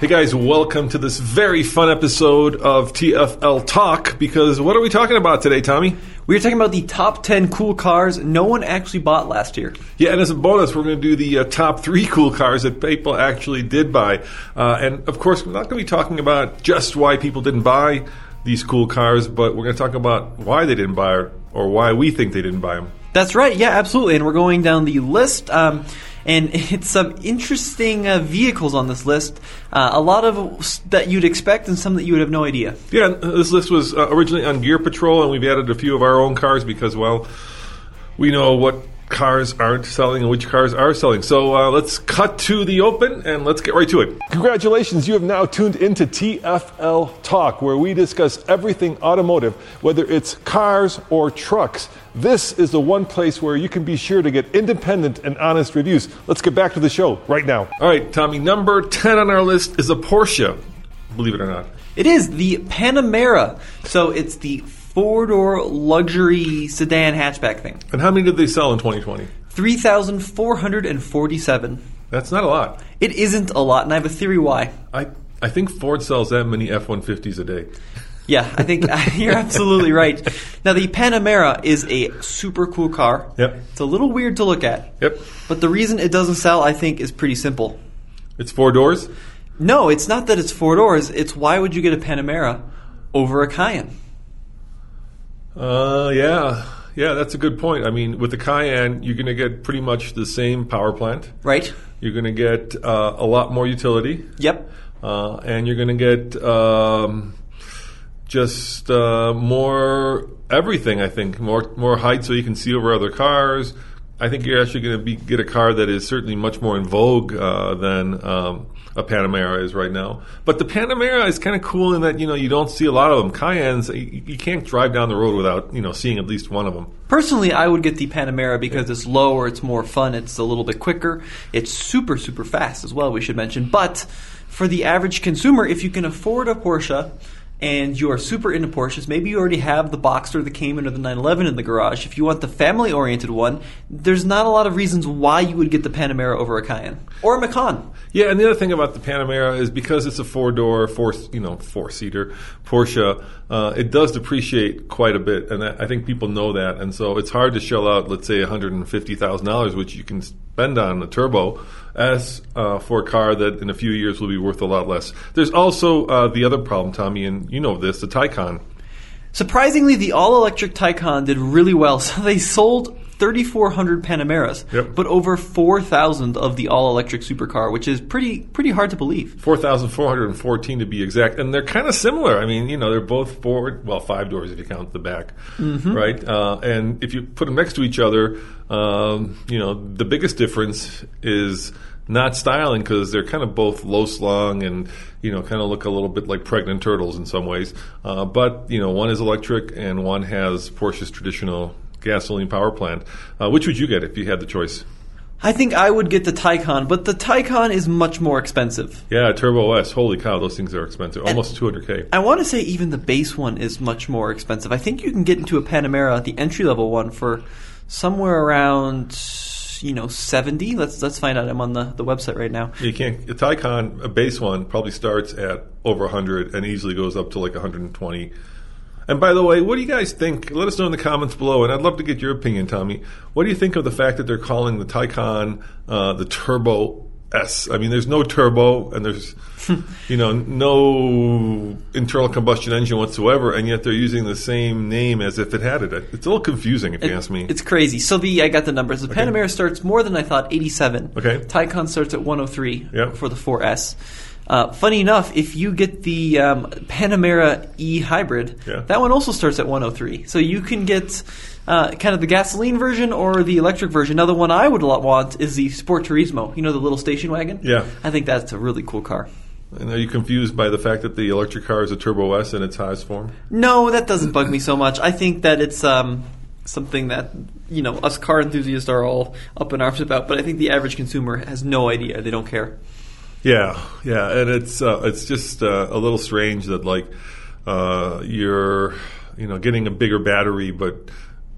Hey guys, welcome to this very fun episode of TFL Talk. Because what are we talking about today, Tommy? We are talking about the top 10 cool cars no one actually bought last year. Yeah, and as a bonus, we're going to do the uh, top three cool cars that people actually did buy. Uh, and of course, we're not going to be talking about just why people didn't buy these cool cars, but we're going to talk about why they didn't buy or why we think they didn't buy them. That's right, yeah, absolutely. And we're going down the list. Um, and it's some interesting uh, vehicles on this list. Uh, a lot of that you'd expect, and some that you would have no idea. Yeah, this list was uh, originally on Gear Patrol, and we've added a few of our own cars because, well, we know what cars aren't selling and which cars are selling. So uh, let's cut to the open and let's get right to it. Congratulations, you have now tuned into TFL Talk, where we discuss everything automotive, whether it's cars or trucks. This is the one place where you can be sure to get independent and honest reviews. Let's get back to the show right now. All right, Tommy, number 10 on our list is a Porsche, believe it or not. It is the Panamera. So it's the four door luxury sedan hatchback thing. And how many did they sell in 2020? 3,447. That's not a lot. It isn't a lot, and I have a theory why. I, I think Ford sells that many F 150s a day. Yeah, I think you're absolutely right. Now, the Panamera is a super cool car. Yep. It's a little weird to look at. Yep. But the reason it doesn't sell, I think, is pretty simple. It's four doors? No, it's not that it's four doors. It's why would you get a Panamera over a Cayenne? Uh, yeah. Yeah, that's a good point. I mean, with the Cayenne, you're going to get pretty much the same power plant. Right. You're going to get uh, a lot more utility. Yep. Uh, and you're going to get um, just uh, more everything. I think more more height, so you can see over other cars. I think you're actually going to be get a car that is certainly much more in vogue uh, than um, a Panamera is right now. But the Panamera is kind of cool in that you know you don't see a lot of them. Cayennes, you, you can't drive down the road without you know seeing at least one of them. Personally, I would get the Panamera because it's lower, it's more fun, it's a little bit quicker, it's super super fast as well. We should mention, but for the average consumer, if you can afford a Porsche and you are super into Porsches, maybe you already have the Boxster, the Cayman, or the 911 in the garage. If you want the family-oriented one, there's not a lot of reasons why you would get the Panamera over a Cayenne or a Macan. Yeah, and the other thing about the Panamera is because it's a four-door, four you know, four-seater Porsche, uh, it does depreciate quite a bit, and I think people know that, and so it's hard to shell out, let's say, one hundred and fifty thousand dollars, which you can spend on a turbo, as uh, for a car that in a few years will be worth a lot less. There's also uh, the other problem, Tommy, and you know this, the Taycan. Surprisingly, the all-electric Taycan did really well. So they sold 3,400 Panameras, Yep. but over 4,000 of the all-electric supercar, which is pretty pretty hard to believe. 4,414 to be exact. And they're kind of similar. I mean, you know, they're both forward, well, five doors if you count the back, right? Uh, and if you put them next to each other, um, you know, the biggest difference is not styling because they're kind of both low slung and, you know, kind of look a little bit like pregnant turtles in some ways. Uh, but, you know, one is electric and one has Porsche's traditional gasoline power plant. Uh, which would you get if you had the choice? I think I would get the Taycan, but the Taycan is much more expensive. Yeah, Turbo S. Holy cow, those things are expensive. Almost 200K. I want to say even the base one is much more expensive. I think you can get into a Panamera, at the entry level one, for somewhere around you know seventy. Let's let's find out. I'm on the, the website right now. You can't. A Taycan, a base one, probably starts at over 100 and easily goes up to like 120. And by the way, what do you guys think? Let us know in the comments below, and I'd love to get your opinion, Tommy. What do you think of the fact that they're calling the Taycan uh, the Turbo S? I mean, there's no turbo, and there's you know no internal combustion engine whatsoever, and yet they're using the same name as if it had it. It's a little confusing, if you ask me. It's crazy. So the I got the numbers. The Panamera starts more than I thought, 87. Okay. Taycan starts at 103 Yep. for the 4S. Uh, funny enough, if you get the um, Panamera E Hybrid, Yeah. that one also starts at 103. So you can get uh, kind of the gasoline version or the electric version. Now, the one I would want is the Sport Turismo. You know, the little station wagon? Yeah. I think that's a really cool car. And are you confused by the fact that the electric car is a Turbo S in its highest form? No, that doesn't bug me so much. I think that it's um, something that you know us car enthusiasts are all up in arms about, but I think the average consumer has no idea. They don't care. Yeah, yeah, and it's uh, it's just uh, a little strange that like uh, you're you know getting a bigger battery, but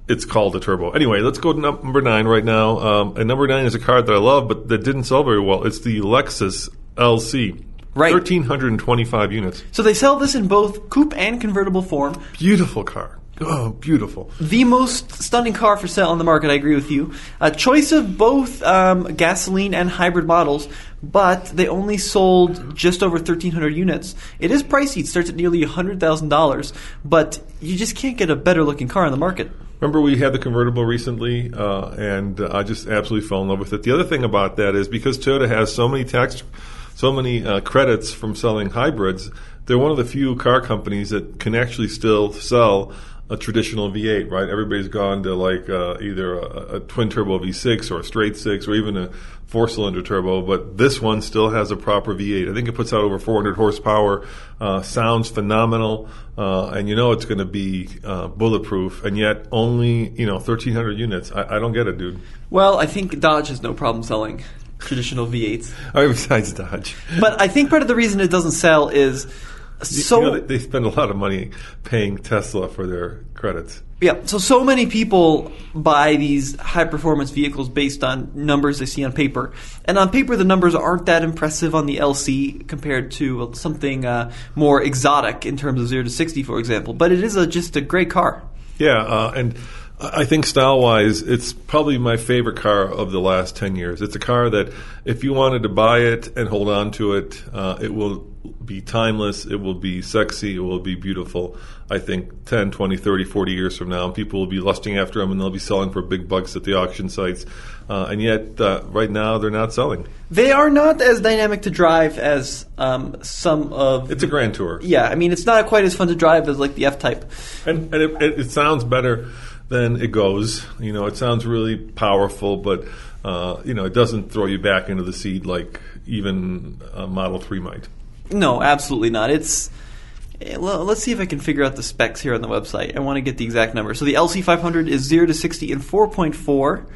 it's called a turbo. Anyway, let's go to number nine right now. Um, and number nine is a car that I love, but that didn't sell very well. It's the Lexus LC. Right. 1,325 units. So they sell this in both coupe and convertible form. Beautiful car. Oh, beautiful. The most stunning car for sale on the market. I agree with you. A choice of both um, gasoline and hybrid models, but they only sold just over 1,300 units. It is pricey. It starts at nearly $100,000, but you just can't get a better looking car on the market. Remember, we had the convertible recently, uh, and uh, I just absolutely fell in love with it. The other thing about that is because Toyota has so many tax, so many uh, credits from selling hybrids, they're one of the few car companies that can actually still sell a traditional V8. Right? Everybody's gone to like uh, either a, a twin turbo V6 or a straight six or even a four cylinder turbo, but this one still has a proper V8. I think it puts out over 400 horsepower, uh, sounds phenomenal, uh, and you know it's going to be uh, bulletproof, and yet only you know 1,300 units. I, I don't get it, dude. Well, I think Dodge has no problem selling traditional V8s. All right, besides Dodge, But I think part of the reason it doesn't sell is so you know, they, spend a lot of money paying Tesla for their credits. yeah. So so many people buy these high performance vehicles based on numbers they see on paper, and on paper the numbers aren't that impressive on the LC compared to something uh, more exotic in terms of zero to sixty, for example. But it is a, just a great car. Yeah, uh, and I think style wise, it's probably my favorite car of the last 10 years. It's a car that if you wanted to buy it and hold on to it, uh, it will be timeless, it will be sexy, it will be beautiful. I think 10, 20, 30, 40 years from now, people will be lusting after them and they'll be selling for big bucks at the auction sites. Uh, and yet, uh, right now, they're not selling. They are not as dynamic to drive as um, some of. It's a Grand Tour. yeah, I mean it's not quite as fun to drive as like the F Type. And, and it, it, it sounds better than it goes. You know, it sounds really powerful, but uh, you know, it doesn't throw you back into the seat like even a Model Three might. No, absolutely not. It's eh, well, let's see if I can figure out the specs here on the website. I want to get the exact number. So the LC500 is 0 to 60 in 4.4.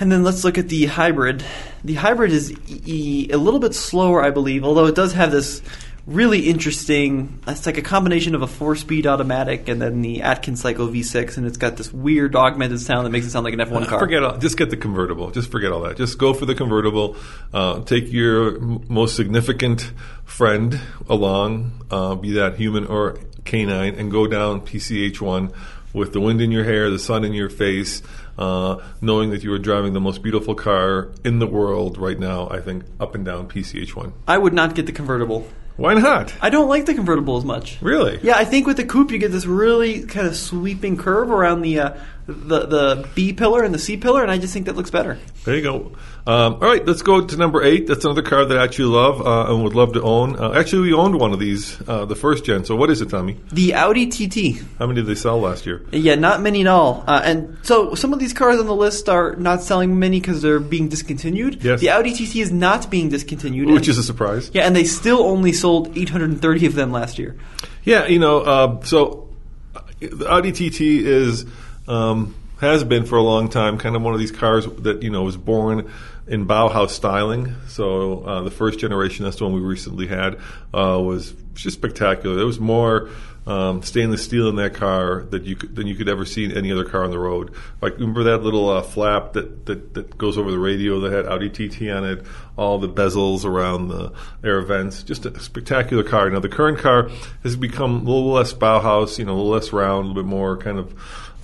And then let's look at the hybrid. The hybrid is a little bit slower, I believe, although it does have this really interesting. It's like a combination of a four-speed automatic and then the Atkinson Cycle V6, and it's got this weird augmented sound that makes it sound like an F1 car. Forget all, just get the convertible. Just forget all that. Just go for the convertible. Uh, take your m- most significant friend along, uh, be that human or canine, and go down PCH one with the wind in your hair, the sun in your face, uh, knowing that you are driving the most beautiful car in the world right now. I think up and down PCH one. I would not get the convertible. Why not? I don't like the convertible as much. Really? Yeah, I think with the coupe you get this really kind of sweeping curve around the uh, the the B pillar and the C pillar, and I just think that looks better. There you go. Um, all right, let's go to number eight. That's another car that I actually love uh, and would love to own. Uh, actually, we owned one of these, uh, the first gen. So, what is it, Tommy? The Audi TT. How many did they sell last year? Yeah, not many at all. Uh, and so some of these cars on the list are not selling many because they're being discontinued. Yes. The Audi TT is not being discontinued. Which and- is a surprise. yeah, and they still only sold 830 of them last year. Yeah, you know, uh, so uh, the Audi TT is um, has been for a long time kind of one of these cars that you know was born in Bauhaus styling. So uh, the first generation, that's the one we recently had, uh, was just spectacular. There was more um, stainless steel in that car that you could, than you could ever see in any other car on the road. Like remember that little uh, flap that, that that goes over the radio that had Audi TT on it, all the bezels around the air vents, just a spectacular car. Now the current car has become a little less Bauhaus, you know, a little less round, a little bit more kind of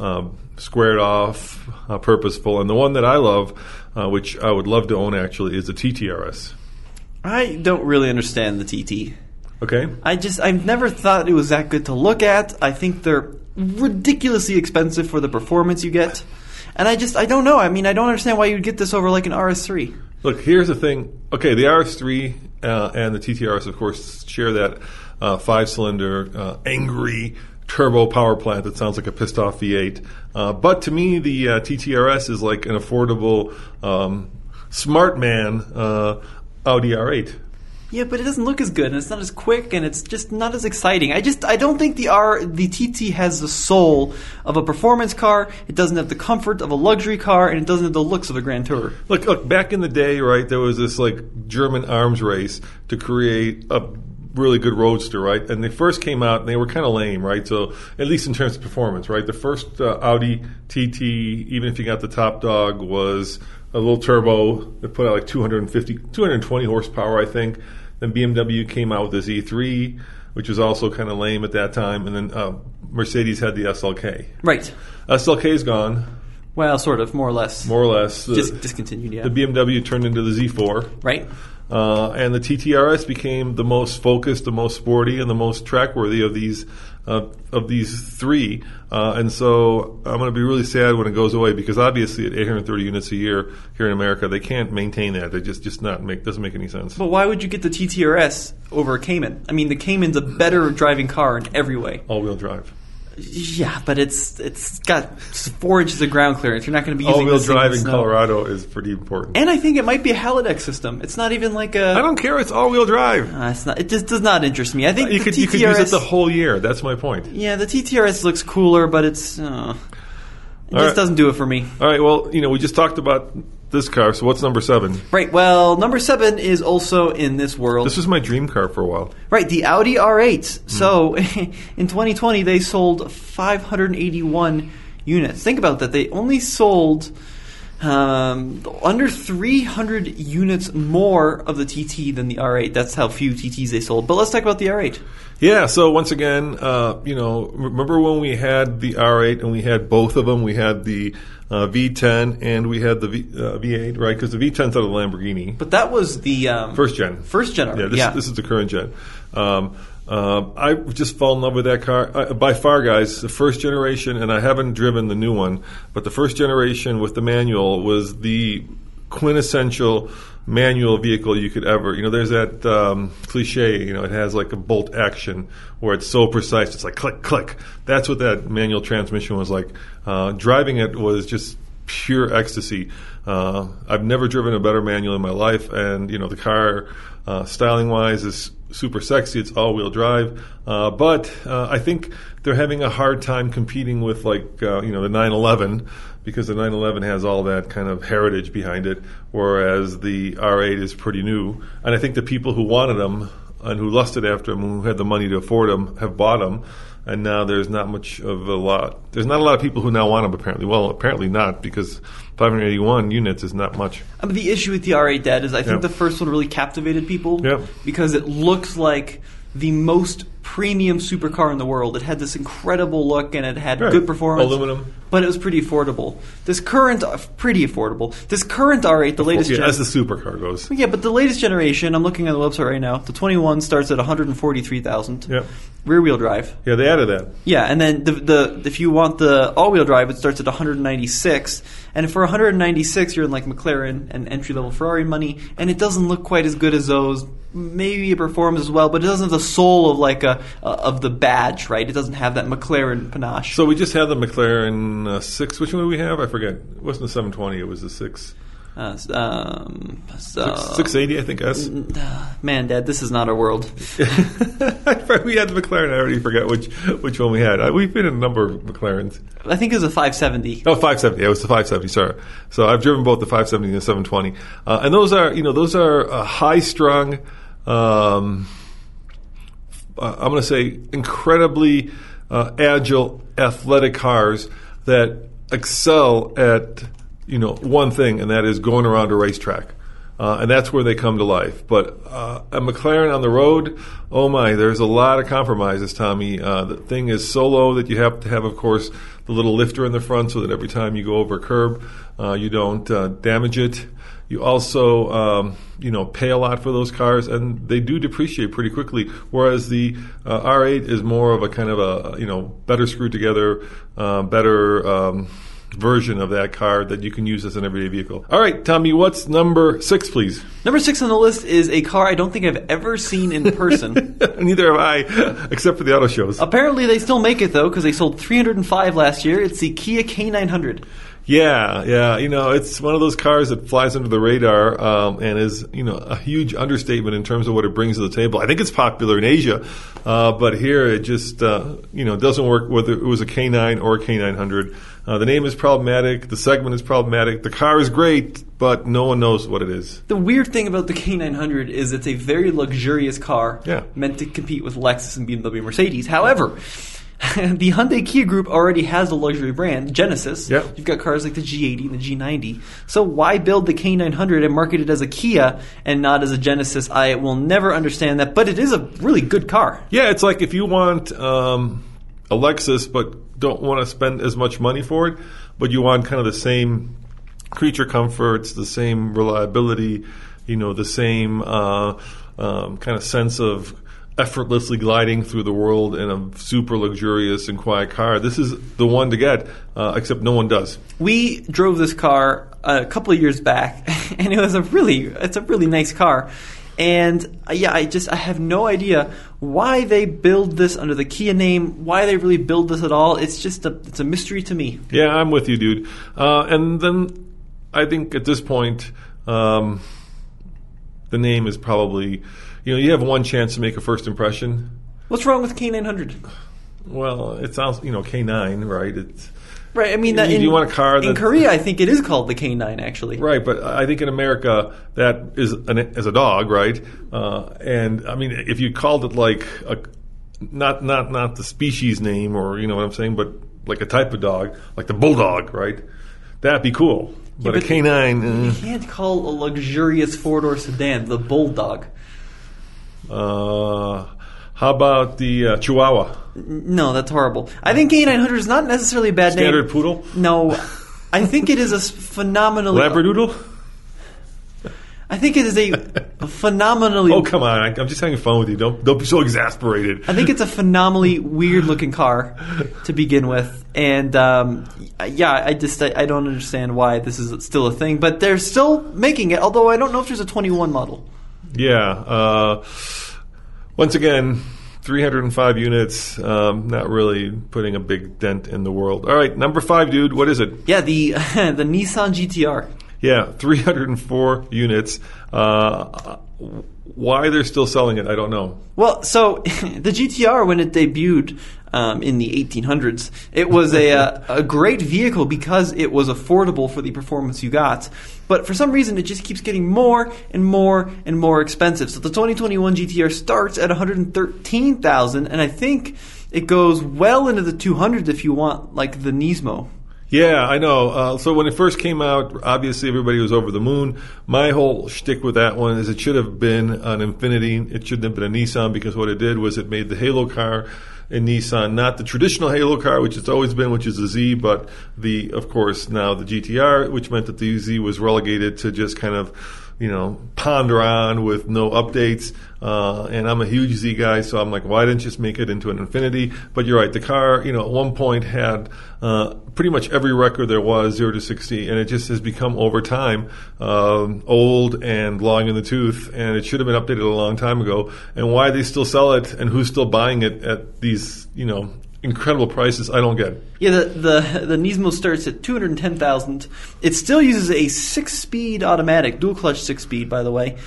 um, squared off, uh, purposeful. And the one that I love, uh, which I would love to own actually, is the TTRS. I don't really understand the TT. Okay. I just I've never thought it was that good to look at. I think they're ridiculously expensive for the performance you get. And I just I don't know. I mean, I don't understand why you'd get this over like an RS3. Look, here's the thing. Okay, the RS3 uh, and the TTRS, of course, share that uh, five-cylinder, uh, angry turbo power plant that sounds like a pissed off V8. Uh, but to me, the uh, TTRS is like an affordable, um, smart man uh, Audi R8. Yeah, but it doesn't look as good, and it's not as quick, and it's just not as exciting. I just I don't think the R the TT has the soul of a performance car. It doesn't have the comfort of a luxury car, and it doesn't have the looks of a Grand Tour. Look, look, back in the day, right, there was this like German arms race to create a really good roadster, right? And they first came out and they were kind of lame, right? So at least in terms of performance, right? The first uh, Audi TT, even if you got the top dog, was a little turbo that put out like 250, 220 horsepower, I think. Then BMW came out with the Z3, which was also kind of lame at that time, and then uh, Mercedes had the SLK. Right. SLK is gone, Well, sort of, more or less. more or less. Just discontinued, yeah. the BMW turned into the Z4. right. Uh, and the TTRS became the most focused, the most sporty, and the most trackworthy of these uh, of these three. Uh, and so I'm going to be really sad when it goes away because obviously at 830 units a year here in America, they can't maintain that. They just just not make doesn't make any sense. But why would you get the TTRS over a Cayman? I mean, the Cayman's a better driving car in every way. All wheel drive. Yeah, but it's it's got four inches of ground clearance. You're not going to be using All wheel drive in snow. Colorado is pretty important. And I think it might be a Haldex system. It's not even like a. I don't care. It's all wheel drive. Uh, it's not. It just does not interest me. I think You the could TTRS. you could use it the whole year. That's my point. yeah, the TTRS looks cooler, but it's. Uh, it All just right. doesn't do it for me. All right. Well, you know, we just talked about this car. So what's number seven? Right. Well, number seven is also in this world. This was my dream car for a while. Right, the Audi R8. So in 2020, they sold 581 units. Think about that. They only sold um, under 300 units more of the TT than the R8. That's how few TTs they sold. But let's talk about the R8. Yeah, so once again, uh, you know, remember when we had the R8 and we had both of them? We had the uh, V10 and we had the v, uh, V8, right? Because the V10's out of the Lamborghini. But that was the um, First gen. First gen. Yeah, this, yeah. this is the current gen. Um, um, I just fell in love with that car. I, by far, guys, the first generation, and I haven't driven the new one, but the first generation with the manual was the quintessential manual vehicle you could ever. You know, there's that um, cliche. You know, it has like a bolt action where it's so precise. It's like click, click. That's what that manual transmission was like. Uh, driving it was just pure ecstasy. Uh, I've never driven a better manual in my life, and you know the car, uh, styling wise, is super sexy. It's all wheel drive, uh, but uh, I think they're having a hard time competing with like uh, you know the 911 because the 911 has all that kind of heritage behind it, whereas the R8 is pretty new. And I think the people who wanted them and who lusted after them, and who had the money to afford them, have bought them. And now there's not much of a lot. There's not a lot of people who now want them. Apparently, well, apparently not because 581 units is not much. I mean, the issue with the R8 Dead is I think Yeah. the first one really captivated people Yeah. because it looks like the most premium supercar in the world. It had this incredible look and it had Right. good performance. Aluminum. But it was pretty affordable. This current, uh, pretty affordable. This current R8, the latest Yeah, gen- as the supercar goes. yeah, but the latest generation, I'm looking on the website right now. The 21 starts at 143,000. Yeah. Rear wheel drive. Yeah, they added that. Yeah, and then the, the if you want the all-wheel drive, it starts at 196, and for 196, you're in like McLaren and entry-level Ferrari money, and it doesn't look quite as good as those. Maybe it performs as well, but it doesn't have the soul of like a uh, of the badge, right? It doesn't have that McLaren panache. So we just had the McLaren uh, six. Which one did we have? I forget. It wasn't the 720. It was the six. Uh, um, so, Six- 680, I think. S. man, Dad, this is not our world. we had the McLaren. I already forgot which which one we had. Uh, We've been in a number of McLarens. I think it was a 570. Oh, 570. Yeah, it was the 570. Sorry. So I've driven both the 570 and the 720, uh, and those are you know those are uh, high strung. Um, uh, I'm going to say, incredibly uh, agile, athletic cars that excel at you know one thing, and that is going around a racetrack. Uh, and that's where they come to life. But uh, a McLaren on the road, oh my, there's a lot of compromises, Tommy. Uh, the thing is so low that you have to have, of course, the little lifter in the front so that every time you go over a curb, uh, you don't uh, damage it. You also, um, you know, pay a lot for those cars, and they do depreciate pretty quickly. Whereas the uh, R8 is more of a kind of a, you know, better screwed together, better. Um, version of that car that you can use as an everyday vehicle. All right, Tommy, what's number six, please? Number six on the list is a car I don't think I've ever seen in person. Neither have I, except for the auto shows. Apparently, they still make it though because they sold 305 last year. It's the Kia K900. Yeah, yeah. You know, it's one of those cars that flies under the radar um, and is, you know, a huge understatement in terms of what it brings to the table. I think it's popular in Asia, uh, but here it just, uh, you know, doesn't work whether it was a K9 or a K900. Uh, the name is problematic. The segment is problematic. The car is great, but no one knows what it is. The weird thing about the K900 is it's a very luxurious car Yeah. meant to compete with Lexus and BMW Mercedes. However, the Hyundai Kia Group already has a luxury brand, Genesis. Yeah. You've got cars like the G80 and the G90. So why build the K900 and market it as a Kia and not as a Genesis? I will never understand that, but it is a really good car. Yeah, it's like if you want um, a Lexus but don't want to spend as much money for it, but you want kind of the same creature comforts, the same reliability, you know, the same uh, um, kind of sense of effortlessly gliding through the world in a super luxurious and quiet car. This is the one to get, uh, except no one does. We drove this car a couple of years back, and it was a really, it's a really nice car. And uh, yeah, I just I have no idea why they build this under the Kia name, why they really build this at all. It's just a it's a mystery to me. Yeah, I'm with you, dude. Uh, and then I think at this point, um, the name is probably, you know, you have one chance to make a first impression. What's wrong with K900? Well, it sounds, you know, K9, right? It's Right, I mean, You- that in, you want a car in Korea? I think it is called the K9 actually. right, but I think in America that is an, as a dog, right? Uh, and I mean, if you called it like a, not not not the species name or you know what I'm saying, but like a type of dog, like the bulldog, right? That'd be cool. But, but- a K9. You eh. can't call a luxurious four door sedan the Bulldog. Uh, how about the uh, Chihuahua? No, that's horrible. I think K900 is not necessarily a bad Standard name. poodle? No, I think it is a phenomenally. Labradoodle? I think it is a phenomenally. Oh, come on. I, I'm just having fun with you. Don't, don't be so exasperated. I think it's a phenomenally weird looking car to begin with, and um, yeah, I just I, I don't understand why this is still a thing, but they're still making it. Although I don't know if there's a 21 model. Yeah. Uh, once again, 305 units. Um, not really putting a big dent in the world. All right, number five, dude. What is it? Yeah, the the Nissan GTR. Yeah, 304 units. Uh, why they're still selling it, I don't know. Well, so the GTR when it debuted um, in the 1800s, it was a uh, a great vehicle because it was affordable for the performance you got. But for some reason, it just keeps getting more and more and more expensive. So the 2021 GTR starts at 113,000, and I think it goes well into the 200s if you want like the Nismo. Yeah, I know. Uh, so when it first came out, obviously everybody was over the moon. My whole shtick with that one is it should have been an Infiniti. It shouldn't have been a Nissan because what it did was it made the Halo car in Nissan. Not the traditional Halo car, which it's always been, which is the Z, but the, of course, now the GTR, which meant that the Z was relegated to just kind of you know, ponder on with no updates. Uh, and I'm a huge Z guy, so I'm like, why didn't you just make it into an Infiniti? But you're right, the car, you know, at one point had uh, pretty much every record there was, 0 to 60, and it just has become over time um, old and long in the tooth, and it should have been updated a long time ago. And why they still sell it and who's still buying it at these, you know, incredible prices, I don't get. Yeah, the the the Nismo starts at two hundred ten thousand. It still uses a six-speed automatic, dual clutch six-speed, by the way.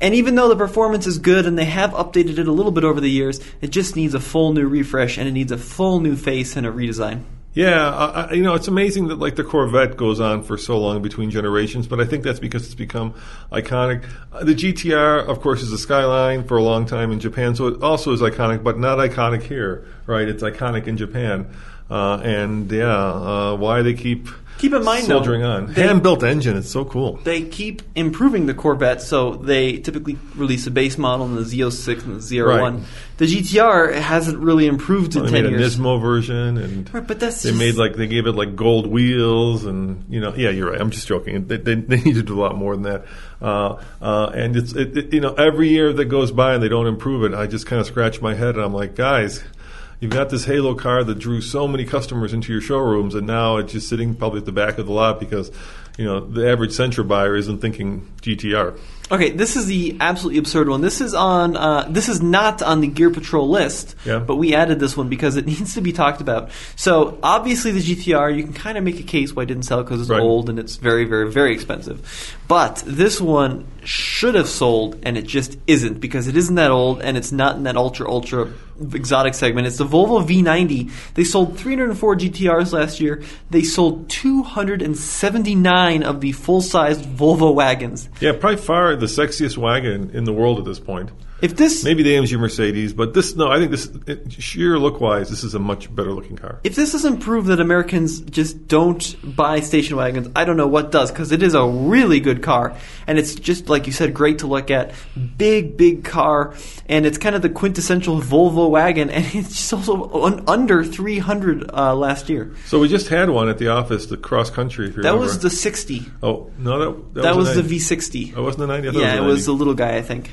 And even though the performance is good and they have updated it a little bit over the years, it just needs a full new refresh and it needs a full new face and a redesign. Yeah, I, you know, it's amazing that like the Corvette goes on for so long between generations, but I think that's because it's become iconic. Uh, the GTR, of course, is a Skyline for a long time in Japan, so it also is iconic, but not iconic here, right? It's iconic in Japan, uh, and yeah, uh, why they keep Keep in mind, though, soldiering on they- hand-built engine. It's so cool. They keep improving the Corvette, so they typically release a base model in the Z06 and the ZR1. Right. The GTR hasn't really improved in Well, they 10 made a years. Nismo version, and Right, but that's they just- made like they gave it like gold wheels, and you know, yeah, you're right. I'm just joking. They, they, they need to do a lot more than that. Uh, uh, and it's it, it, you know every year that goes by and they don't improve it, I just kind of scratch my head and I'm like, guys. You've got this Halo car that drew so many customers into your showrooms, and now it's just sitting probably at the back of the lot because, you know, the average Sentra buyer isn't thinking GTR. Okay, this is the absolutely absurd one. This is on. Uh, this is not on the Gear Patrol list, Yeah. but we added this one because it needs to be talked about. So obviously, the GTR, you can kind of make a case why it didn't sell because it's Right. old and it's very, very, very expensive. But this one should have sold, and it just isn't because it isn't that old and it's not in that ultra, ultra exotic segment. It's the Volvo V90. They sold 304 GTRs last year. They sold 279 of the full-sized Volvo wagons. Yeah, probably far the sexiest wagon in the world at this point. If this Maybe the AMG Mercedes, but this no, I think this it, sheer look wise, this is a much better looking car. if this doesn't prove that Americans just don't buy station wagons, I don't know what does because it is a really good car and it's just like you said, great to look at. Big, big car, and it's kind of the quintessential Volvo wagon, and it's just also un- under 300 uh, last year. So we just had one at the office, the cross country. That remember. was the 60. oh no, that that, That was, a the V60. Oh, wasn't the ninety? Yeah, it it was, was the the 90. little guy, I think.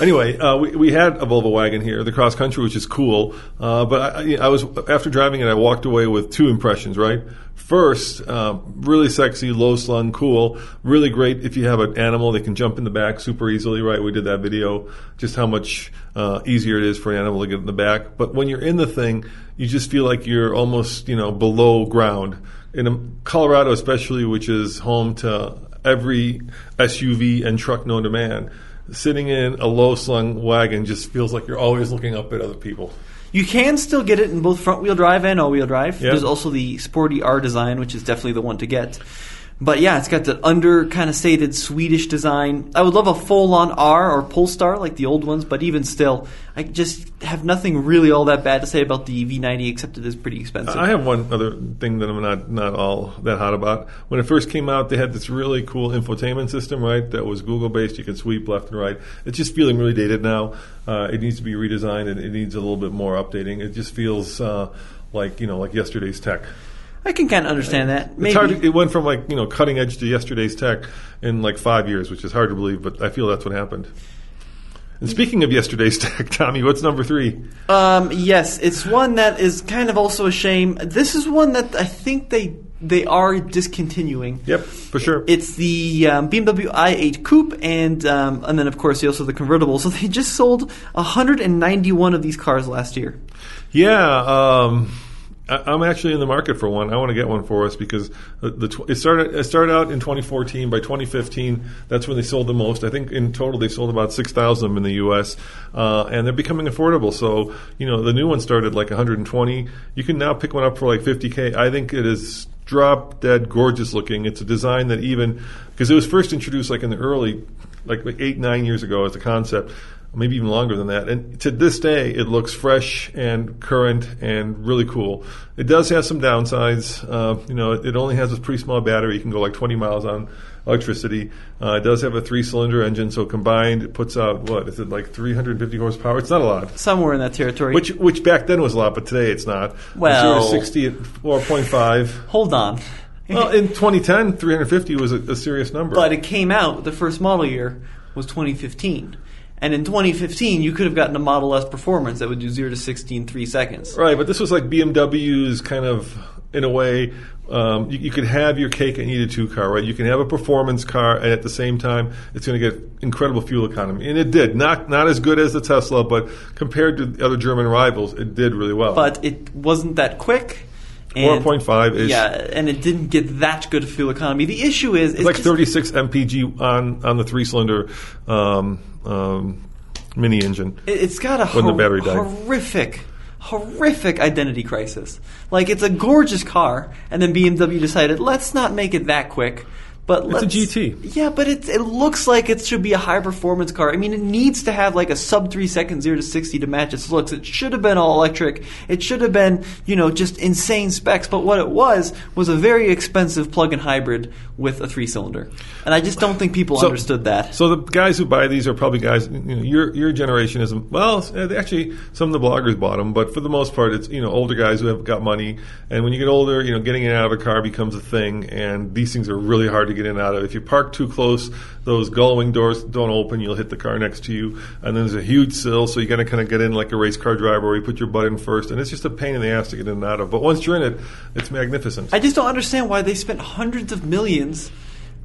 Anyway, uh, we, we had a Volvo wagon here, the cross country, which is cool. Uh, but I, I was after driving it, I walked away with two impressions. Right, first, um, really sexy, low slung, cool, really great. If you have an animal, they can jump in the back super easily. Right, we did that video, just how much uh, easier it is for an animal to get in the back. But when you're in the thing, you just feel like you're almost you know below ground in um, Colorado, especially, which is home to every SUV and truck known to man sitting in a low slung wagon just feels like you're always looking up at other people. You can still get it in both front wheel drive and all wheel drive. Yeah. There's also the Sporty R design, which is definitely the one to get. But yeah, it's got the under kind of stated Swedish design. I would love a full on R or Polestar like the old ones, but even still, I just have nothing really all that bad to say about the V90 except it is pretty expensive. I have one other thing that I'm not not all that hot about. When it first came out, they had this really cool infotainment system, right? That was Google based. You could sweep left and right. It's just feeling really dated now. Uh, it needs to be redesigned and it needs a little bit more updating. It just feels uh, like you know like yesterday's tech. I can kind of understand that. Maybe. It's hard. To, it went from like you know cutting edge to yesterday's tech in like five years, which is hard to believe, but I feel that's what happened. And speaking of yesterday's tech, Tommy, what's number three? Um, yes, it's one that is kind of also a shame. This is one that I think they they are discontinuing. Yep, for sure. It's the um, BMW i8 Coupe, and um, and then of course also the convertible. So they just sold 191 of these cars last year. Yeah, um, I'm actually in the market for one. I want to get one for us because the, the it started it started out in 2014. By 2015, that's when they sold the most. I think in total they sold about 6,000 of them in the U.S. Uh, and they're becoming affordable. So you know the new one started like 120. You can now pick one up for like 50k. I think it is drop dead gorgeous looking. It's a design that even because it was first introduced like in the early like eight nine years ago as a concept maybe even longer than that. And to this day, it looks fresh and current and really cool. It does have some downsides. Uh, you know, it, it only has a pretty small battery. You can go like 20 miles on electricity. Uh, it does have a three-cylinder engine, so combined, it puts out what is it like 350 horsepower? It's not a lot. Somewhere in that territory. Which which back then was a lot, but today it's not. Well- zero to 60 at 4.5. hold on. Well, in 2010, 350 was a, a serious number. But it came out, the first model year was 2015. And in 2015, you could have gotten a Model S Performance that would do 0 to 60 in 3 seconds. Right, but this was like BMW's kind of, in a way, um, you, you could have your cake and eat it too car, right? You can have a performance car, and at the same time, it's going to get incredible fuel economy, and it did. Not not as good as the Tesla, but compared to the other German rivals, it did really well. But it wasn't that quick. And- 4.5 is Yeah, and it didn't get that good of fuel economy. The issue is, it's like just- 36 mpg on on the three cylinder um, um, mini engine. It- It's got a When the battery died. horrific, horrific identity crisis. Like it's a gorgeous car, and then BMW decided let's not make it that quick. But It's a GT. Yeah, but it it looks like it should be a high performance car. I mean, it needs to have like a sub three second zero to sixty to match its looks. It should have been all electric. It should have been you know just insane specs. But what it was was a very expensive plug-in hybrid with a three cylinder, and I just don't think people So- understood that. So the guys who buy these are probably guys. You know, your your generation is well. uh, Actually, some of the bloggers bought them, but for the most part, it's you know older guys who have got money. And when you get older, you know, getting in and out of a car becomes a thing. And these things are really hard to get in and out of. If you park too close, those gullwing doors don't open. You'll hit the car next to you, and then there's a huge sill, so you got to kind of get in like a race car driver, where you put your butt in first, and it's just a pain in the ass to get in and out of. But once you're in it, it's magnificent. I just don't understand why they spent hundreds of millions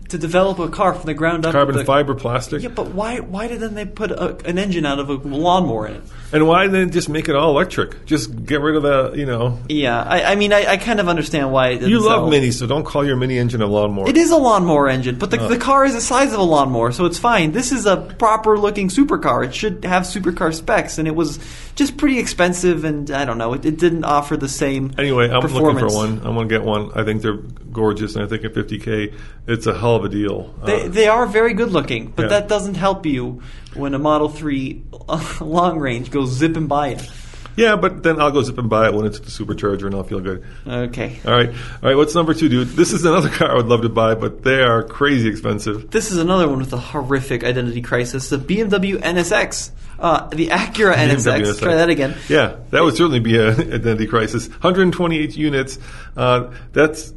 to develop a car from the ground up. Carbon the- fiber plastic. Yeah, but why? Why did then they put a, an engine out of a lawnmower in it? And why then just make it all electric? Just get rid of the, you know. Yeah, I, I mean, I, I kind of understand why. You love sell. minis, so don't call your mini engine a lawnmower. It is a lawnmower engine, but the, oh. the car is the size of a lawnmower, so it's fine. This is a proper looking supercar. It should have supercar specs, and it was just pretty expensive, and I don't know, it, it didn't offer the same. Anyway, I'm looking for one. I'm to get one. I think they're gorgeous, and I think at 50k, it's a hell of a deal. They, Uh, they are very good looking, but Yeah. that doesn't help you when a Model 3 long range goes zipping by it. yeah, but then I'll go zip and buy it when it's at the supercharger, and I'll feel good. Okay. All right, all right. What's number two, dude? This is another car I would love to buy, but they are crazy expensive. This is another one with a horrific identity crisis. The BMW NSX. Uh, the Acura NSX. BMW Try that again. Yeah, that would certainly be an identity crisis. 128 units. Uh, that's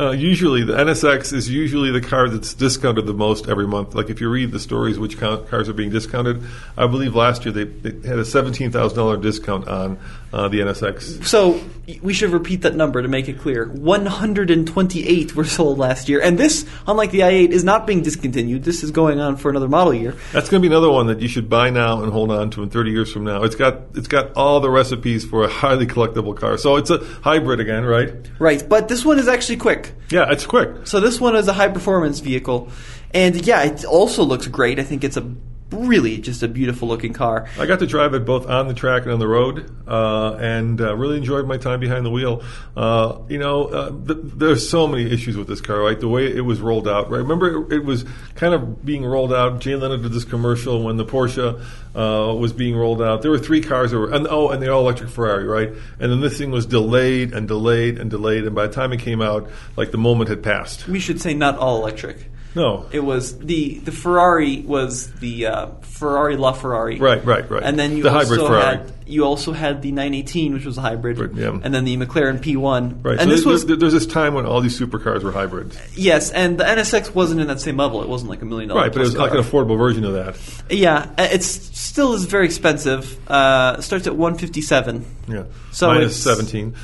uh, usually the NSX is usually the car that's discounted the most every month. Like if you read the stories which cars are being discounted, I believe last year they, they had a seventeen thousand dollar discount on uh, the NSX. So we should repeat that number to make it clear. 128 were sold last year, and this, unlike the i8, is not being discontinued. This is going on for another model year. That's going to be another one that you should buy now and hold on to in 30 years from now. It's got it's got all the recipes for a highly collectible car. So it's a hybrid again, right? Right, but this one is actually quick. Yeah, it's quick. So this one is a high performance vehicle, and yeah, it also looks great. I think it's a really just a beautiful looking car. I got to drive it both on the track and on the road, uh, and uh, really enjoyed my time behind the wheel. Uh, you know, uh, th- there's so many issues with this car, right? The way it was rolled out, right? Remember, it, it was kind of being rolled out. Jay Leno did this commercial when the Porsche uh, was being rolled out. There were three cars that were, and oh, and the all electric Ferrari, right? And then this thing was delayed and delayed and delayed, and by the time it came out, like the moment had passed. We should say not all electric. No, It was the the Ferrari was the uh, Ferrari LaFerrari. Right, right, right. And then you The also hybrid Ferrari. had you also had the 918, which was a hybrid, Right, yeah. and then the McLaren P1. right. And so this there- was there's this time when all these supercars were hybrids. yes, and the NSX wasn't in that same level. It wasn't like a million dollar. Right, but it was plus like an affordable version of that. Yeah, uh, it's still is very expensive. Uh, starts at 157. Yeah. So Minus it's- 17.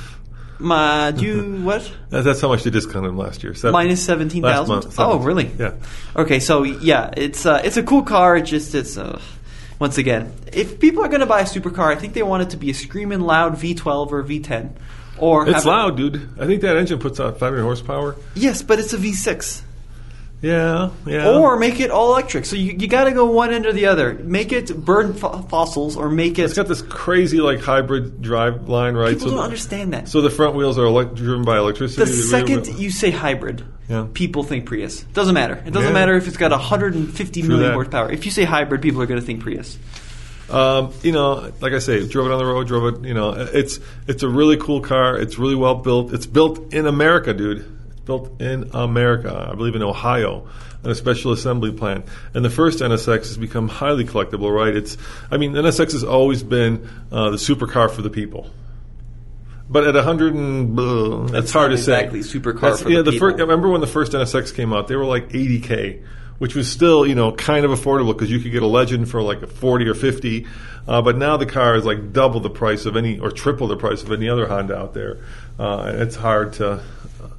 Do you what? That's how much they discounted them last year. Seven- Minus seventeen last Oh, really? Yeah. Okay, so yeah, it's uh, it's a cool car. It just it's uh, once again, if people are going to buy a supercar, I think they want it to be a screaming loud V12 or V10, or It's loud, dude. I think that engine puts out 500 horsepower. Yes, but it's a V6. Yeah, yeah. Or make it all electric. So you, you got to go one end or the other. Make it burn fo- fossils, or make it. it's got this crazy like hybrid drive line, right? People so don't the- understand that. So the front wheels are elec driven by electricity. the rear second you say hybrid, Yeah. people think Prius. Doesn't matter. It doesn't Yeah. matter if it's got 150 True million that. horsepower. If you say hybrid, people are going to think Prius. Um, you know, like I say, drove it on the road, drove it. You know, it's it's a really cool car. It's really well built. It's built in America, dude. Built in America. I believe in Ohio, in a special assembly plant. And the first NSX has become highly collectible, right? It's, I mean, NSX has always been uh, the supercar for the people. But at 100 and blah, That's that's hard to say. exactly supercar That's- for yeah, the the first. people. Remember when the first NSX came out? They were like 80k, which was still you know kind of affordable because you could get a Legend for like a 40 or 50. Uh, but now the car is like double the price of any or triple the price of any other Honda out there. Uh, it's hard to, uh,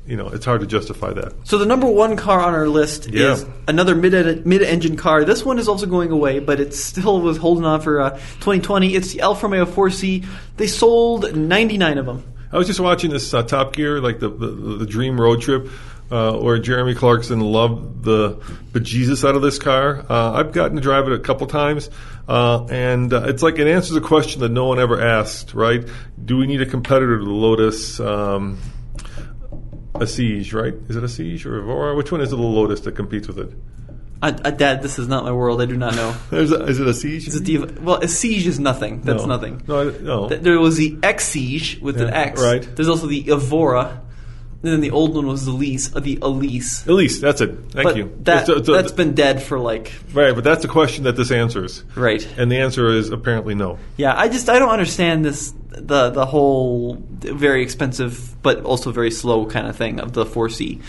you know, it's hard to justify that. So the number one car on our list Yeah. is another mid mid engine car. This one is also going away, but it still was holding on for uh, 2020. It's the Alfa Romeo 4C. They sold 99 of them. I was just watching this uh, Top Gear, like the, the the Dream Road Trip, uh, where Jeremy Clarkson loved the bejesus out of this car. Uh, I've gotten to drive it a couple times, uh, and uh, it's like it answers a question that no one ever asked. Right? Do we need a competitor to the Lotus? Um, Exige, right? Is it Exige or Evora? Which one is? The Lotus that competes with it? Uh, uh, Dad, this is not my world. I do not know. There's a, is it Exige? It's a diva. Well, a siege is nothing. That's No. nothing. No, I- no. Th- There was the Exige with an X. right. There's also the Evora. And then the old one was the Elise, uh, the Elise. Elise, that's it. Thank but you. That, It's a- it's a- that's been dead for like right, but that's a question that this answers. right. And the answer is apparently no. Yeah, I just I don't understand this the the whole very expensive but also very slow kind of thing of the 4C.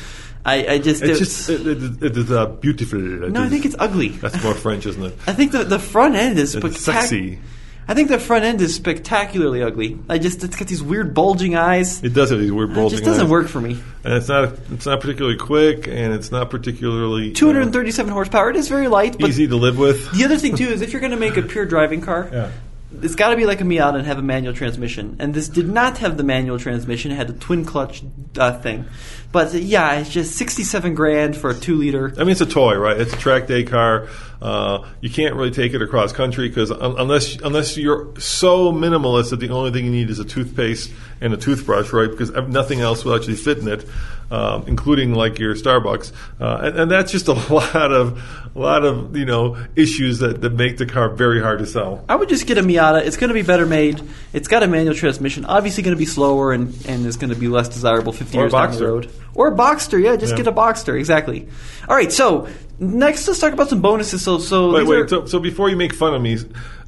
I, I just It's just it, it, it is uh, beautiful. no, I think it's ugly. that's more French, isn't it? I think the the front end is It's sexy. I think the front end is spectacularly ugly. I just it's got these weird bulging eyes. It does have these weird bulging. Eyes. It just doesn't eyes. work for me. and it's not it's not particularly quick, and it's not particularly uh, 237 horsepower. It is very light, but easy to live with. the other thing too is if you're going to make a pure driving car, Yeah. it's got to be like a Miata and have a manual transmission. And this did not have the manual transmission; it had a twin clutch uh, thing. But yeah, it's just 67 grand for a two liter. I mean, it's a toy, right? It's a track day car. Uh, you can't really take it across country because un- unless unless you're so minimalist that the only thing you need is a toothpaste and a toothbrush, right? Because nothing else will actually fit in it, um, including like your Starbucks, uh, and, and that's just a lot of a lot of you know issues that, that make the car very hard to sell. I would just get a Miata. It's going to be better made. It's got a manual transmission. Obviously, going to be slower and, and is going to be less desirable 50 Or years down the road. Or a Boxster, yeah. Just Yeah. get a Boxster, exactly. All right, so next let's talk about some bonuses. So, so Wait, wait. are- So, so before you make fun of me,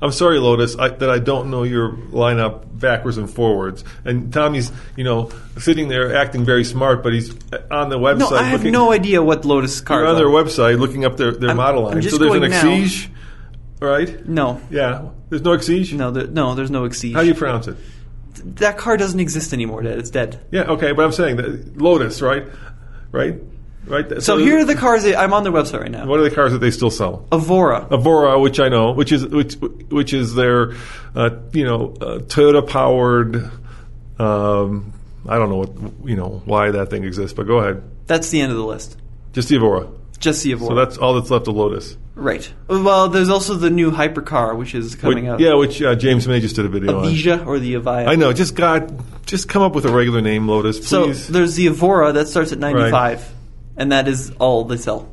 I'm sorry, Lotus, I, that I don't know your lineup backwards and forwards. And Tommy's, you know, sitting there acting very smart, but he's on the website. no, I have looking, no idea what Lotus cars You're on their website looking up their, their I'm- model line. So there's an. Exige, right? No, Yeah. There's no Exige. no, there, no. There's no Exige. How do you pronounce it? That car doesn't exist anymore. Dad. It's dead. Yeah. Okay, but I'm saying that Lotus, right? Right. Right. So here are the cars. That, I'm on their website right now. What are the cars that they still sell? Evora. Evora, which I know, which is which which is their, uh, you know, uh, Toyota powered. Um, I don't know what you know why that thing exists, but go ahead. That's the end of the list. Just the Evora. Just the Evora. So that's all that's left of Lotus. right. Well, there's also the new hypercar, which is coming Which- out. Yeah, which uh, James May just did a video on. Evija or the Avaya. I know. Just God, just come up with a regular name, Lotus, please. So there's the Evora that starts at 95, and that is all they sell.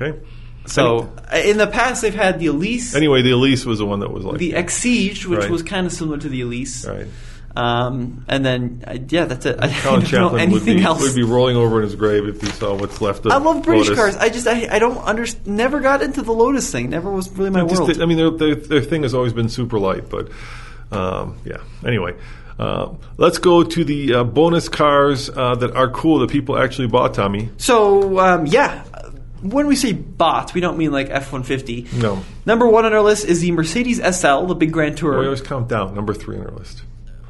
okay. So in the past, they've had the Elise, Anyway, the Elise was the one that was like the Exige, which Right. was kind of similar to the Elise. right. Um, and then yeah, that's it. I Colin don't know Chapman would anything be, else. would be rolling over in his grave if he saw what's left of. I love British Lotus. cars. I just I, I don't understand. Never got into the Lotus thing. Never was really my Just world. I mean, their, their, their thing has always been super light, but um, yeah. Anyway, uh, let's go to the uh, bonus cars uh, that are cool that people actually bought. Tommy, So um, yeah, when we say bought, we don't mean like F one fifty. no, Number one on our list is the Mercedes SL, the big Grand Tour. we always count down number three on our list.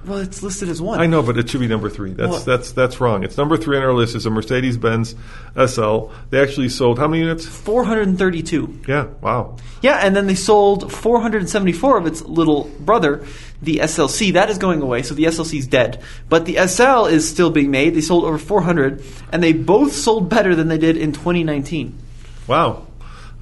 Well, it's listed as one. I know, but it should be number three. That's Well- that's that's wrong. It's number three on our list. Is a Mercedes Benz SL. They actually sold how many units? Four hundred and thirty-two. Yeah, wow. Yeah, and then they sold 474 of its little brother, the SLC. That is going away, so the SLC is dead. But the SL is still being made. They sold over 400, and they both sold better than they did in 2019. Wow.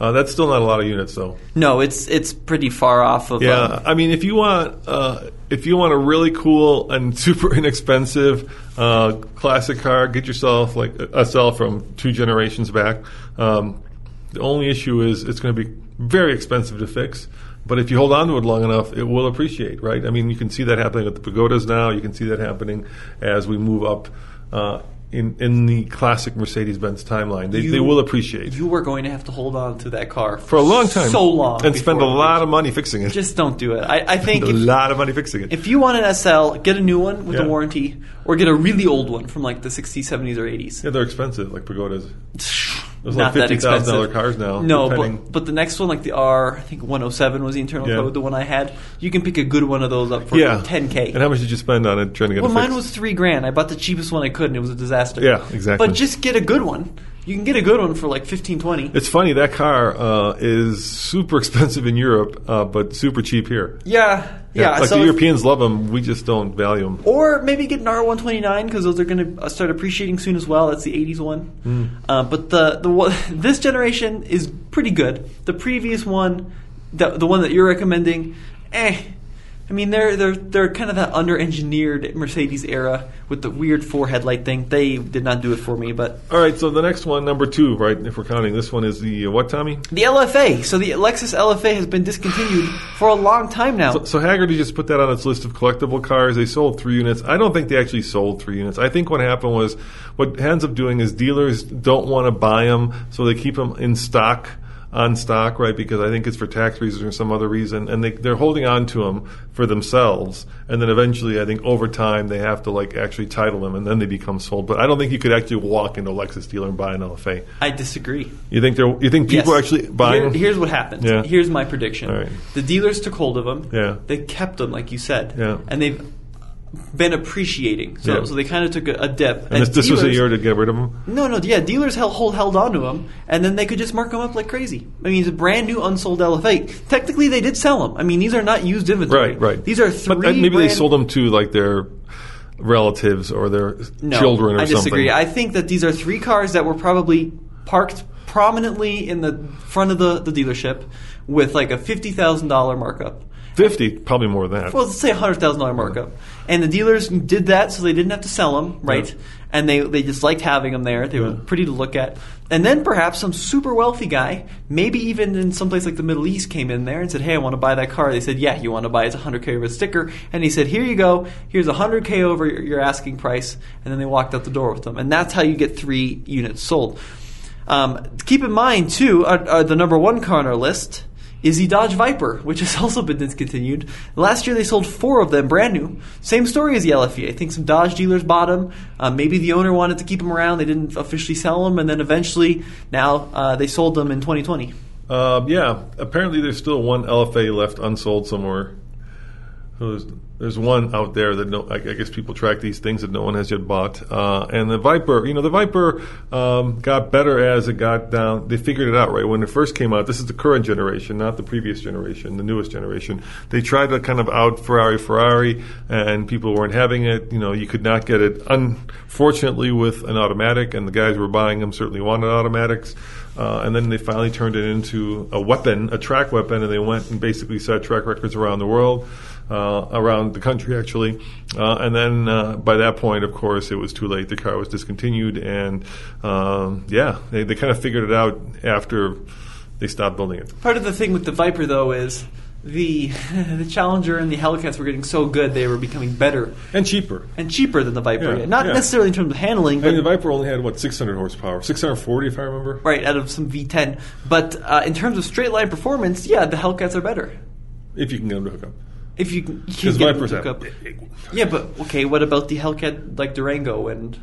Uh, that's still not a lot of units, though. No, it's it's pretty far off of. Yeah, um, I mean, if you want, uh, if you want a really cool and super inexpensive uh, classic car, get yourself like a SL from two generations back. Um, the only issue is it's going to be very expensive to fix. But if you hold on to it long enough, it will appreciate, right? I mean, you can see that happening with the pagodas now. You can see that happening as we move up uh, in in the classic Mercedes-Benz timeline. They, they will appreciate you are going to have to hold on to that car for a long time, so long, and spend a lot of money fixing it. Just don't do it. I, I think a if, lot of money fixing it. if you want an SL, get a new one with Yeah. a warranty, or get a really old one from like the 60s, 70s, or 80s. Yeah, they're expensive, like pagodas. Those Not like that $50,000 expensive. cars now, No, depending. but but the next one, like the R, I think 107 was the internal Yeah. code. The one I had, you can pick a good one of those up for yeah, 10k. And how much did you spend on it trying to get well, mine was three grand. I bought the cheapest one I could, and it was a disaster. Yeah, exactly. But just get a good one. You can get a good one for like 15, 20. It's funny that car uh, is super expensive in Europe, uh, but super cheap here. Yeah, yeah. like so the Europeans love them. We just don't value them. Or maybe get an R129 because those are going to start appreciating soon as well. That's the 80s one. Hmm. Uh, but the the this generation is pretty good. The previous one, the the one that you're recommending, eh. I mean, they're they're they're kind of that under-engineered Mercedes era with the weird four headlight thing. They did not do it for me, but All right, so the next one, number two, right? If we're counting, this one is the uh, what, Tommy? the LFA. So the Lexus LFA has been discontinued for a long time now. So, so Hagerty just put that on its list of collectible cars. They sold three units. I don't think they actually sold three units. I think what happened was what ends up doing is dealers don't want to buy them, so they keep them in stock. On stock, right? Because I think it's for tax reasons or some other reason, and they they're holding on to them for themselves, and then eventually, I think over time they have to like actually title them, and then they become sold. But I don't think you could actually walk into a Lexus dealer and buy an LFA. I disagree. You think they're you think people Yes. are actually buying? Here- here's what happened. Yeah. Here's my prediction. Right. The dealers took hold of them. Yeah. They kept them, like you said. Yeah. And they've been appreciating. So, Yeah. so they kind of took a, a dip. and this, this was a year to get rid of them. No, no, yeah. Dealers held, hold, held on to them, and then they could just mark them up like crazy. I mean, it's a brand new unsold LFA. Technically, they did sell them. I mean, these are not used inventory. Right, right. These are three. But uh, maybe they sold them to like their relatives or their no, children or I disagree. something. I think that these are three cars that were probably parked prominently in the front of the, the dealership with like a fifty thousand dollar markup. Fifty, probably more than that. Well, let's say a hundred thousand dollar markup, and the dealers did that so they didn't have to sell them, right? Yeah. And they they just liked having them there. They were pretty to look at. And then perhaps some super wealthy guy, maybe even in some place like the Middle East, came in there and said, "Hey, I want to buy that car." They said, "Yeah, you want to buy it? It's a hundred k over a sticker." And he said, "Here you go. Here's a hundred k over your, your asking price." And then they walked out the door with them, and that's how you get three units sold. Um, keep in mind too, uh, uh, the number one car on our list is the Dodge Viper, which has also been discontinued. Last year they sold four of them, brand new. Same story as the LFA. I think some Dodge dealers bought them. Uh, maybe the owner wanted to keep them around. They didn't officially sell them, and then eventually now uh, they sold them in 2020. Uh, yeah, apparently there's still one LFA left unsold somewhere. There's, there's one out there that no, I, I guess people track these things that no one has yet bought. Uh, and the Viper, you know, the Viper um, got better as it got down. They figured it out right when it first came out. This is the current generation, not the previous generation, the newest generation. They tried to kind of out Ferrari Ferrari, and people weren't having it. You know, you could not get it. Unfortunately, with an automatic, and the guys who were buying them certainly wanted automatics. Uh, and then they finally turned it into a weapon, a track weapon, and they went and basically set track records around the world, uh, around the country actually. Uh, and then uh, by that point, of course, it was too late. The car was discontinued, and um, yeah, they, they kind of figured it out after they stopped building it. Part of the thing with the Viper, though, is the the Challenger and the Hellcats were getting so good they were becoming better And cheaper. and cheaper than the Viper. Yeah, Not yeah. necessarily in terms of handling, I mean, the Viper only had what 600 horsepower, 640 if I remember. right out of some V10. But uh, in terms of straight line performance, yeah, the Hellcats are better. If you can get them to hook up. If you Because Vipers have. hook up. Yeah, but okay, what about the Hellcat like Durango and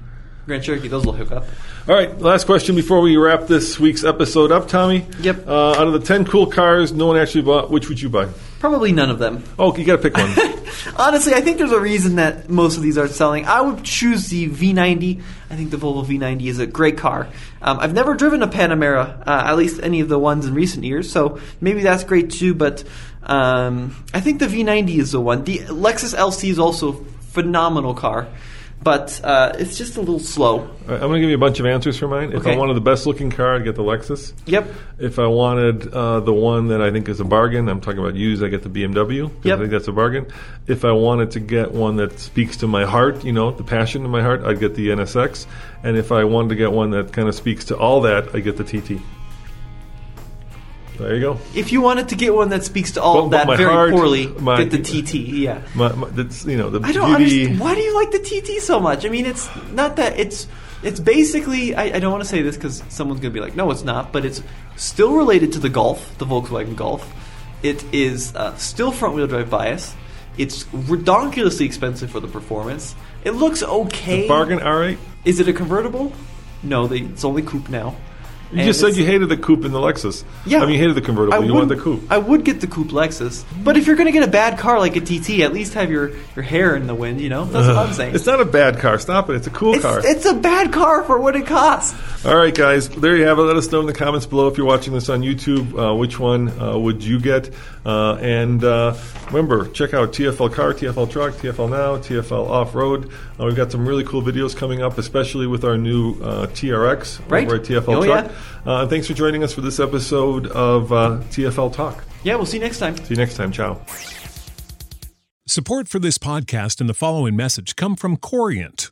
Grand Cherokee? Those will hook up. All right, last question before we wrap this week's episode up, Tommy. Yep. Uh, out of the 10 cool cars no one actually bought, which would you buy? Probably none of them. Oh, you got to pick one. Honestly, I think there's a reason that most of these aren't selling. I would choose the V90. I think the Volvo V90 is a great car. Um, I've never driven a Panamera, uh, at least any of the ones in recent years, so maybe that's great too. But um, I think the V90 is the one. The Lexus LC is also a phenomenal car, but uh, it's just a little slow. All right, I'm going to give you a bunch of answers for mine. If I wanted the best looking car, I'd get the Lexus. Yep. If I wanted uh, the one that I think is a bargain, I'm talking about used, I get the BMW. 'cause Yep. I think that's a bargain. If I wanted to get one that speaks to my heart, you know, the passion in my heart, I'd get the NSX. And if I wanted to get one that kind of speaks to all that, I'd get the TT. There you go. If you wanted to get one that speaks to all But- of but that very heart- poorly, my- get the TT. Yeah. My, my, that's, you know, the I don't beauty. understand. Why do you like the TT so much? I mean, it's not that it's it's basically. I, I don't want to say this because someone's going to be like, no, it's not. But it's still related to the Golf, the Volkswagen Golf. It is uh, still front wheel drive bias. It's ridiculously expensive for the performance. It looks okay. Bargain, all right. Is it a convertible? No, they, it's only coupe now. You And just said you hated the coupe in the Lexus. Yeah. I mean, you hated the convertible. I you would- want the coupe. I would get the coupe Lexus, but if you're going to get a bad car like a TT, at least have your, your hair in the wind. You know, that's what I'm saying. It's not a bad car. Stop it. It's a cool It's, car. it's a bad car for what it costs. All right, guys. There you have it. Let us know in the comments below if you're watching this on YouTube. Uh, which one uh, would you get? Uh, and uh, remember, check out TFL Car, TFL Truck, TFL Now, TFL Off Road. Uh, we've got some really cool videos coming up, especially with our new uh, TRX Right. over at TFL Oh, Truck. yeah. Uh, and thanks for joining us for this episode of uh, TFL Talk. Yeah, we'll see you next time. See you next time. Ciao. Support for this podcast and the following message come from Corient.